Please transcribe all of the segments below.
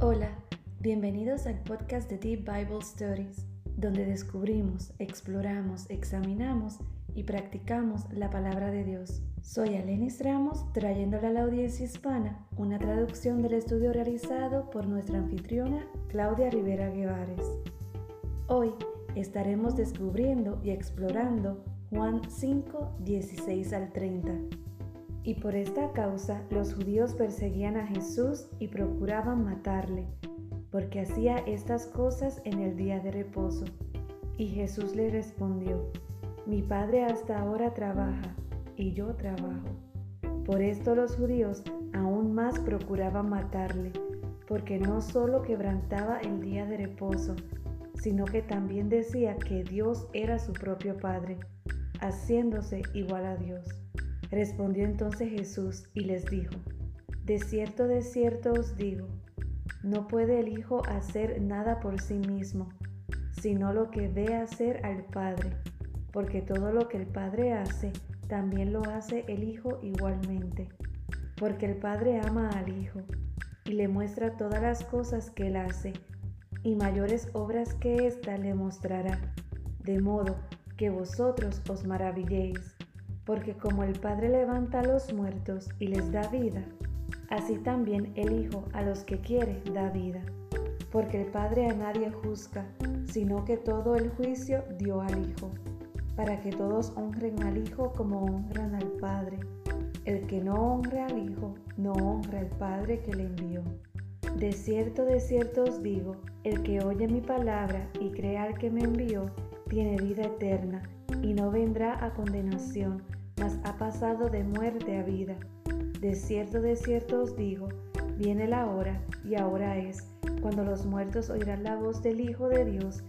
Hola, bienvenidos al podcast de Deep Bible Stories, donde descubrimos, exploramos, examinamos y practicamos la palabra de Dios. Soy Alenis Ramos, trayéndole a la audiencia hispana una traducción del estudio realizado por nuestra anfitriona Claudia Rivera Guevares. Hoy estaremos descubriendo y explorando Juan 5, 16 al 30. Y por esta causa los judíos perseguían a Jesús y procuraban matarle, porque hacía estas cosas en el día de reposo. Y Jesús le respondió, Mi Padre hasta ahora trabaja, y yo trabajo. Por esto los judíos aún más procuraban matarle, porque no solo quebrantaba el día de reposo, sino que también decía que Dios era su propio Padre, haciéndose igual a Dios. Respondió entonces Jesús y les dijo, De cierto, de cierto os digo, no puede el Hijo hacer nada por sí mismo, sino lo que ve hacer al Padre, porque todo lo que el Padre hace, también lo hace el Hijo igualmente, porque el Padre ama al Hijo y le muestra todas las cosas que él hace, y mayores obras que ésta le mostrará, de modo que vosotros os maravilléis porque como el Padre levanta a los muertos y les da vida, así también el Hijo a los que quiere da vida. Porque el Padre a nadie juzga, sino que todo el juicio dio al Hijo, para que todos honren al Hijo como honran al Padre. El que no honre al Hijo, no honra al Padre que le envió. De cierto, de cierto os digo, el que oye mi palabra y cree al que me envió, tiene vida eterna, y no vendrá a condenación, mas ha pasado de muerte a vida. De cierto, de cierto os digo, viene la hora, y ahora es, cuando los muertos oirán la voz del Hijo de Dios,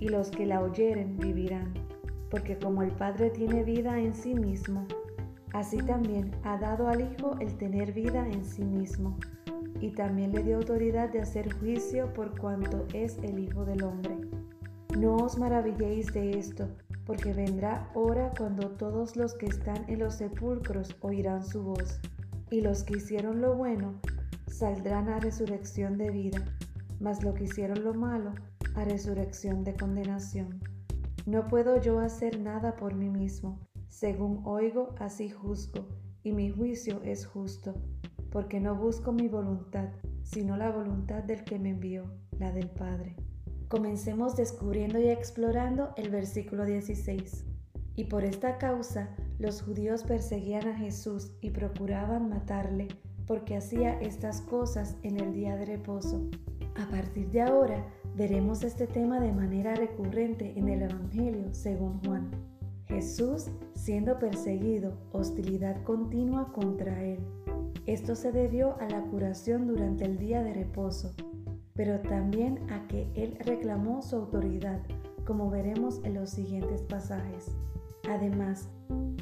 y los que la oyeren vivirán. Porque como el Padre tiene vida en sí mismo, así también ha dado al Hijo el tener vida en sí mismo, y también le dio autoridad de hacer juicio por cuanto es el Hijo del Hombre. No os maravilléis de esto, porque vendrá hora cuando todos los que están en los sepulcros oirán su voz, y los que hicieron lo bueno saldrán a resurrección de vida, mas los que hicieron lo malo a resurrección de condenación. No puedo yo hacer nada por mí mismo, según oigo, así juzgo, y mi juicio es justo, porque no busco mi voluntad, sino la voluntad del que me envió, la del Padre. Comencemos descubriendo y explorando el versículo 16. Y por esta causa los judíos perseguían a Jesús y procuraban matarle porque hacía estas cosas en el día de reposo. A partir de ahora veremos este tema de manera recurrente en el Evangelio según Juan. Jesús siendo perseguido, hostilidad continua contra él. Esto se debió a la curación durante el día de reposo pero también a que Él reclamó su autoridad, como veremos en los siguientes pasajes. Además,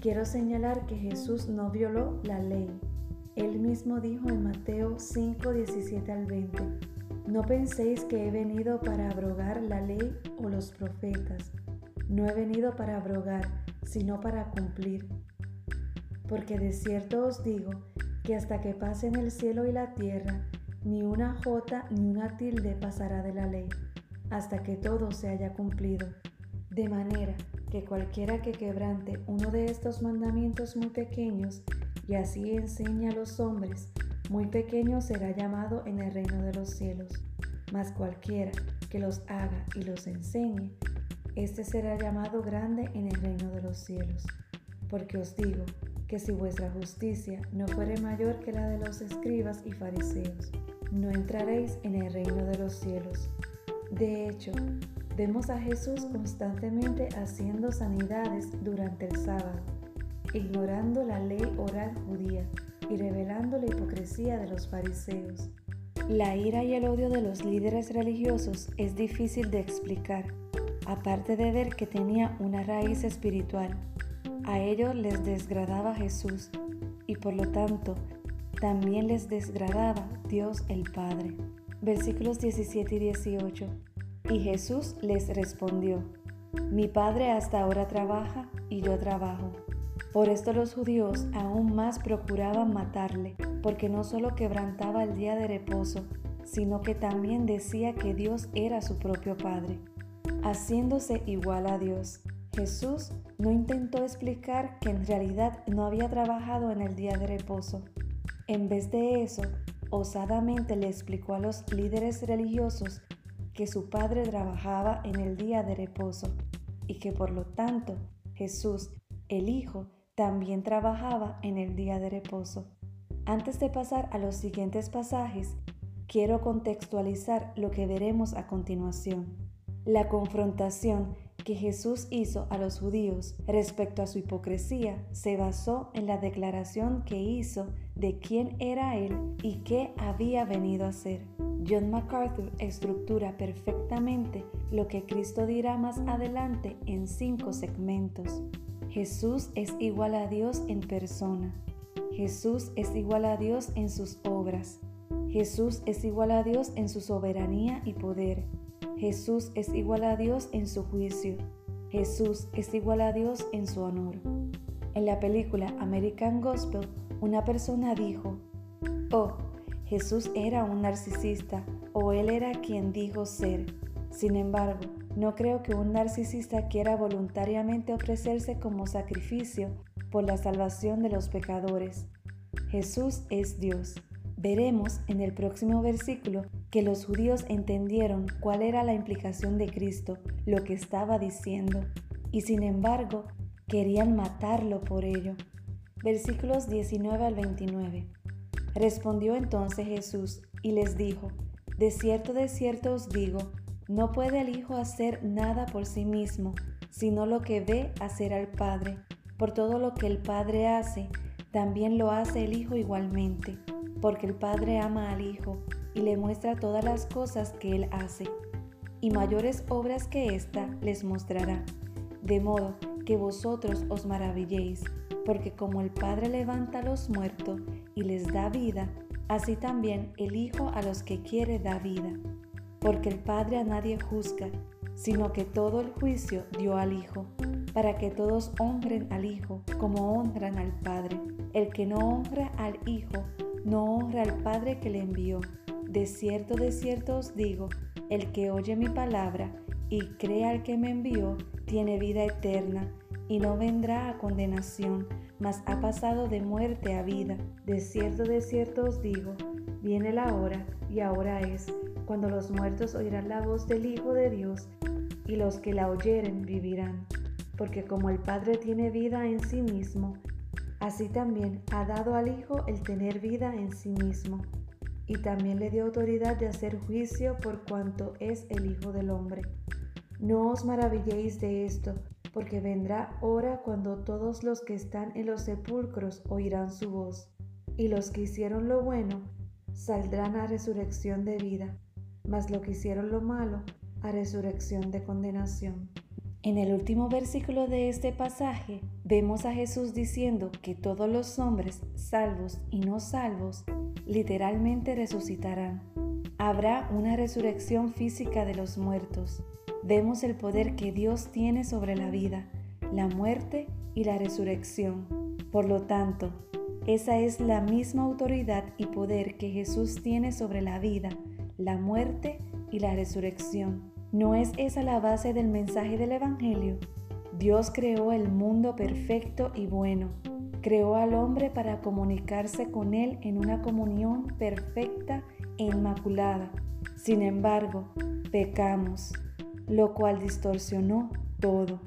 quiero señalar que Jesús no violó la ley. Él mismo dijo en Mateo 5, 17 al 20, No penséis que he venido para abrogar la ley o los profetas. No he venido para abrogar, sino para cumplir. Porque de cierto os digo que hasta que pasen el cielo y la tierra, ni una jota ni una tilde pasará de la ley, hasta que todo se haya cumplido. De manera que cualquiera que quebrante uno de estos mandamientos muy pequeños y así enseña a los hombres, muy pequeño será llamado en el reino de los cielos. Mas cualquiera que los haga y los enseñe, éste será llamado grande en el reino de los cielos. Porque os digo que si vuestra justicia no fuere mayor que la de los escribas y fariseos, no entraréis en el reino de los cielos. De hecho, vemos a Jesús constantemente haciendo sanidades durante el sábado, ignorando la ley oral judía y revelando la hipocresía de los fariseos. La ira y el odio de los líderes religiosos es difícil de explicar, aparte de ver que tenía una raíz espiritual. A ellos les desgradaba Jesús y por lo tanto también les desgradaba Dios el Padre. Versículos 17 y 18. Y Jesús les respondió, Mi Padre hasta ahora trabaja y yo trabajo. Por esto los judíos aún más procuraban matarle, porque no solo quebrantaba el día de reposo, sino que también decía que Dios era su propio Padre, haciéndose igual a Dios. Jesús no intentó explicar que en realidad no había trabajado en el día de reposo. En vez de eso, osadamente le explicó a los líderes religiosos que su padre trabajaba en el día de reposo y que por lo tanto Jesús, el Hijo, también trabajaba en el día de reposo. Antes de pasar a los siguientes pasajes, quiero contextualizar lo que veremos a continuación. La confrontación que Jesús hizo a los judíos respecto a su hipocresía se basó en la declaración que hizo de quién era Él y qué había venido a hacer. John MacArthur estructura perfectamente lo que Cristo dirá más adelante en cinco segmentos. Jesús es igual a Dios en persona. Jesús es igual a Dios en sus obras. Jesús es igual a Dios en su soberanía y poder. Jesús es igual a Dios en su juicio. Jesús es igual a Dios en su honor. En la película American Gospel, una persona dijo, oh, Jesús era un narcisista o él era quien dijo ser. Sin embargo, no creo que un narcisista quiera voluntariamente ofrecerse como sacrificio por la salvación de los pecadores. Jesús es Dios. Veremos en el próximo versículo que los judíos entendieron cuál era la implicación de Cristo, lo que estaba diciendo, y sin embargo querían matarlo por ello. Versículos 19 al 29. Respondió entonces Jesús y les dijo, De cierto, de cierto os digo, no puede el Hijo hacer nada por sí mismo, sino lo que ve hacer al Padre. Por todo lo que el Padre hace, también lo hace el Hijo igualmente porque el Padre ama al Hijo y le muestra todas las cosas que Él hace, y mayores obras que ésta les mostrará, de modo que vosotros os maravilléis, porque como el Padre levanta a los muertos y les da vida, así también el Hijo a los que quiere da vida, porque el Padre a nadie juzga, sino que todo el juicio dio al Hijo, para que todos honren al Hijo como honran al Padre. El que no honra al Hijo, no honra al Padre que le envió. De cierto, de cierto os digo, el que oye mi palabra y cree al que me envió, tiene vida eterna y no vendrá a condenación, mas ha pasado de muerte a vida. De cierto, de cierto os digo, viene la hora y ahora es, cuando los muertos oirán la voz del Hijo de Dios, y los que la oyeren vivirán. Porque como el Padre tiene vida en sí mismo, Así también ha dado al Hijo el tener vida en sí mismo, y también le dio autoridad de hacer juicio por cuanto es el Hijo del Hombre. No os maravilléis de esto, porque vendrá hora cuando todos los que están en los sepulcros oirán su voz, y los que hicieron lo bueno saldrán a resurrección de vida, mas los que hicieron lo malo a resurrección de condenación. En el último versículo de este pasaje vemos a Jesús diciendo que todos los hombres, salvos y no salvos, literalmente resucitarán. Habrá una resurrección física de los muertos. Vemos el poder que Dios tiene sobre la vida, la muerte y la resurrección. Por lo tanto, esa es la misma autoridad y poder que Jesús tiene sobre la vida, la muerte y la resurrección. ¿No es esa la base del mensaje del Evangelio? Dios creó el mundo perfecto y bueno. Creó al hombre para comunicarse con él en una comunión perfecta e inmaculada. Sin embargo, pecamos, lo cual distorsionó todo.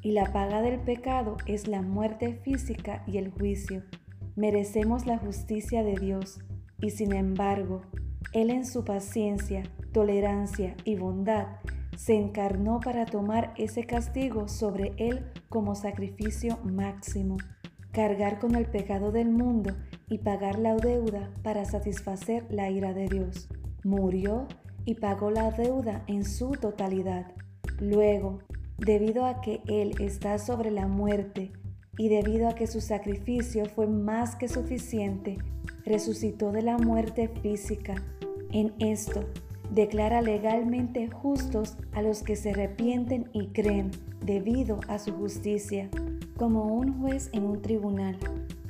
Y la paga del pecado es la muerte física y el juicio. Merecemos la justicia de Dios y sin embargo, Él en su paciencia, tolerancia y bondad se encarnó para tomar ese castigo sobre él como sacrificio máximo, cargar con el pecado del mundo y pagar la deuda para satisfacer la ira de Dios. Murió y pagó la deuda en su totalidad. Luego, debido a que Él está sobre la muerte y debido a que su sacrificio fue más que suficiente, resucitó de la muerte física. En esto, declara legalmente justos a los que se arrepienten y creen debido a su justicia, como un juez en un tribunal.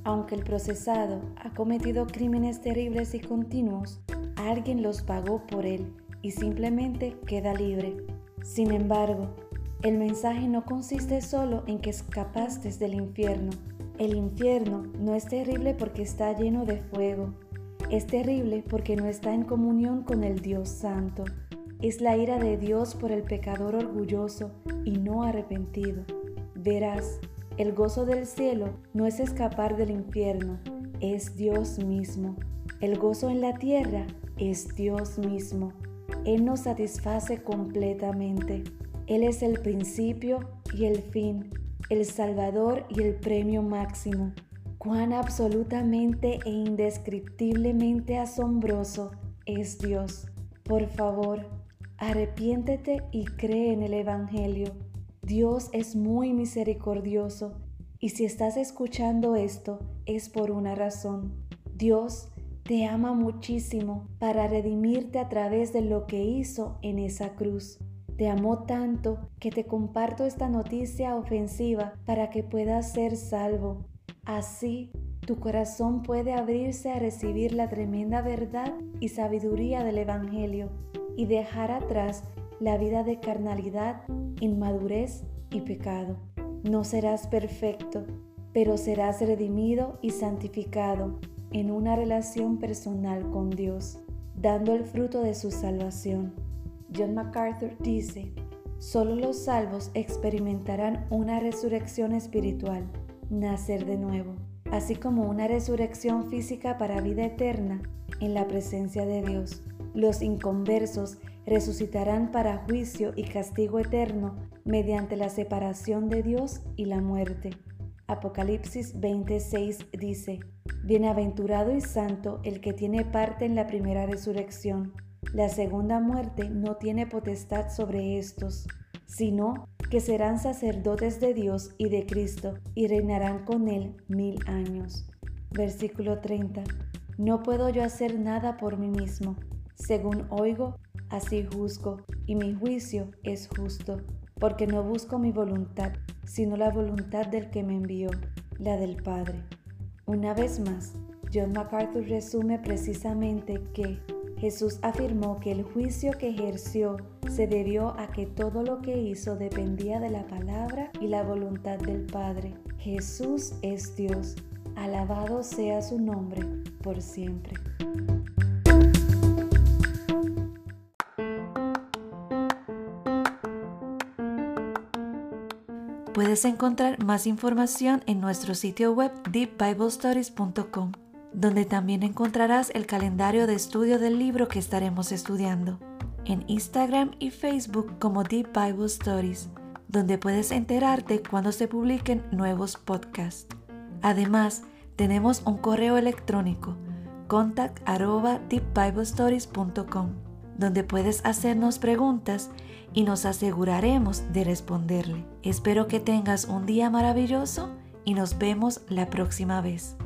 Aunque el procesado ha cometido crímenes terribles y continuos, alguien los pagó por él y simplemente queda libre. Sin embargo, el mensaje no consiste solo en que escapaste del infierno. El infierno no es terrible porque está lleno de fuego. Es terrible porque no está en comunión con el Dios Santo. Es la ira de Dios por el pecador orgulloso y no arrepentido. Verás, el gozo del cielo no es escapar del infierno, es Dios mismo. El gozo en la tierra es Dios mismo. Él nos satisface completamente. Él es el principio y el fin, el Salvador y el premio máximo. Cuán absolutamente e indescriptiblemente asombroso es Dios. Por favor, arrepiéntete y cree en el Evangelio. Dios es muy misericordioso y si estás escuchando esto es por una razón. Dios te ama muchísimo para redimirte a través de lo que hizo en esa cruz. Te amó tanto que te comparto esta noticia ofensiva para que puedas ser salvo. Así, tu corazón puede abrirse a recibir la tremenda verdad y sabiduría del Evangelio y dejar atrás la vida de carnalidad, inmadurez y pecado. No serás perfecto, pero serás redimido y santificado en una relación personal con Dios, dando el fruto de su salvación. John MacArthur dice, solo los salvos experimentarán una resurrección espiritual, nacer de nuevo, así como una resurrección física para vida eterna en la presencia de Dios. Los inconversos resucitarán para juicio y castigo eterno mediante la separación de Dios y la muerte. Apocalipsis 26 dice, Bienaventurado y santo el que tiene parte en la primera resurrección. La segunda muerte no tiene potestad sobre estos, sino que serán sacerdotes de Dios y de Cristo y reinarán con él mil años. Versículo 30. No puedo yo hacer nada por mí mismo. Según oigo, así juzgo, y mi juicio es justo, porque no busco mi voluntad, sino la voluntad del que me envió, la del Padre. Una vez más, John MacArthur resume precisamente que Jesús afirmó que el juicio que ejerció se debió a que todo lo que hizo dependía de la palabra y la voluntad del Padre. Jesús es Dios. Alabado sea su nombre por siempre. Puedes encontrar más información en nuestro sitio web deepbiblestories.com, donde también encontrarás el calendario de estudio del libro que estaremos estudiando, en Instagram y Facebook como Deep Bible Stories, donde puedes enterarte cuando se publiquen nuevos podcasts. Además, tenemos un correo electrónico contact@deepbiblestories.com, donde puedes hacernos preguntas y nos aseguraremos de responderle. Espero que tengas un día maravilloso y nos vemos la próxima vez.